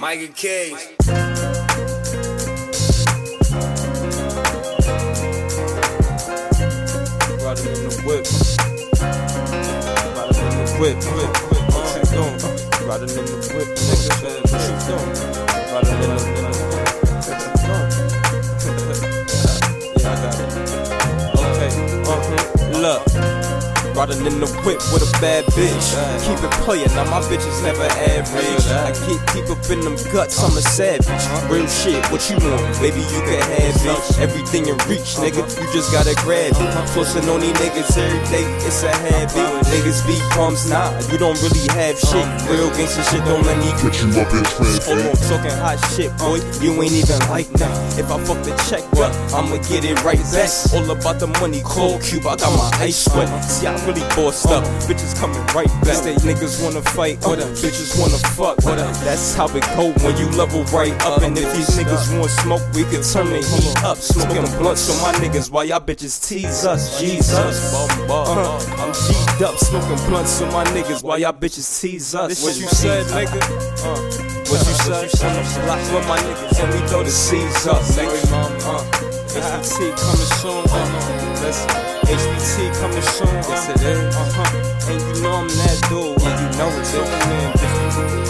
Micah Cage. Riding in the whip. Riding in the whip, whip, whip. What you doing? Riding in the whip, nigga. What you doing? Riding in the, in Riding in the whip with a bad bitch. Keep it playing, now my bitches never average. I get deep up in them guts, I'm a savage. Real shit, what you want? Baby, you can have it. Everything in reach, nigga, you just gotta grab it. Flossing on these niggas every day, it's a habit. Niggas be bums, nah, you don't really have shit. Real gangsta shit, don't let me Get you up in Hold on, talking hot shit, boy. You ain't even like that. If I fuck the check, what? I'ma get it right back. All about the money, cold cube. I got my ice sweat. See, I really bossed up. Bitches coming right back. They niggas wanna fight, what up? Bitches wanna fuck, what up? That's how it go when you level right up. And if these niggas want smoke, we can turn the heat up. Smoking blunts on my niggas while y'all bitches tease us. Jesus. Uh, I'm G'd up, smoking blunts on my niggas while y'all bitches tease us. What you said, nigga? Uh, what you said? Lock with my niggas and we throw the seeds up, nigga. HBT coming soon. Uh, listen, HBT coming soon. Yes, it is. Uh huh. And you know I'm that dude. Yeah, you know it's it.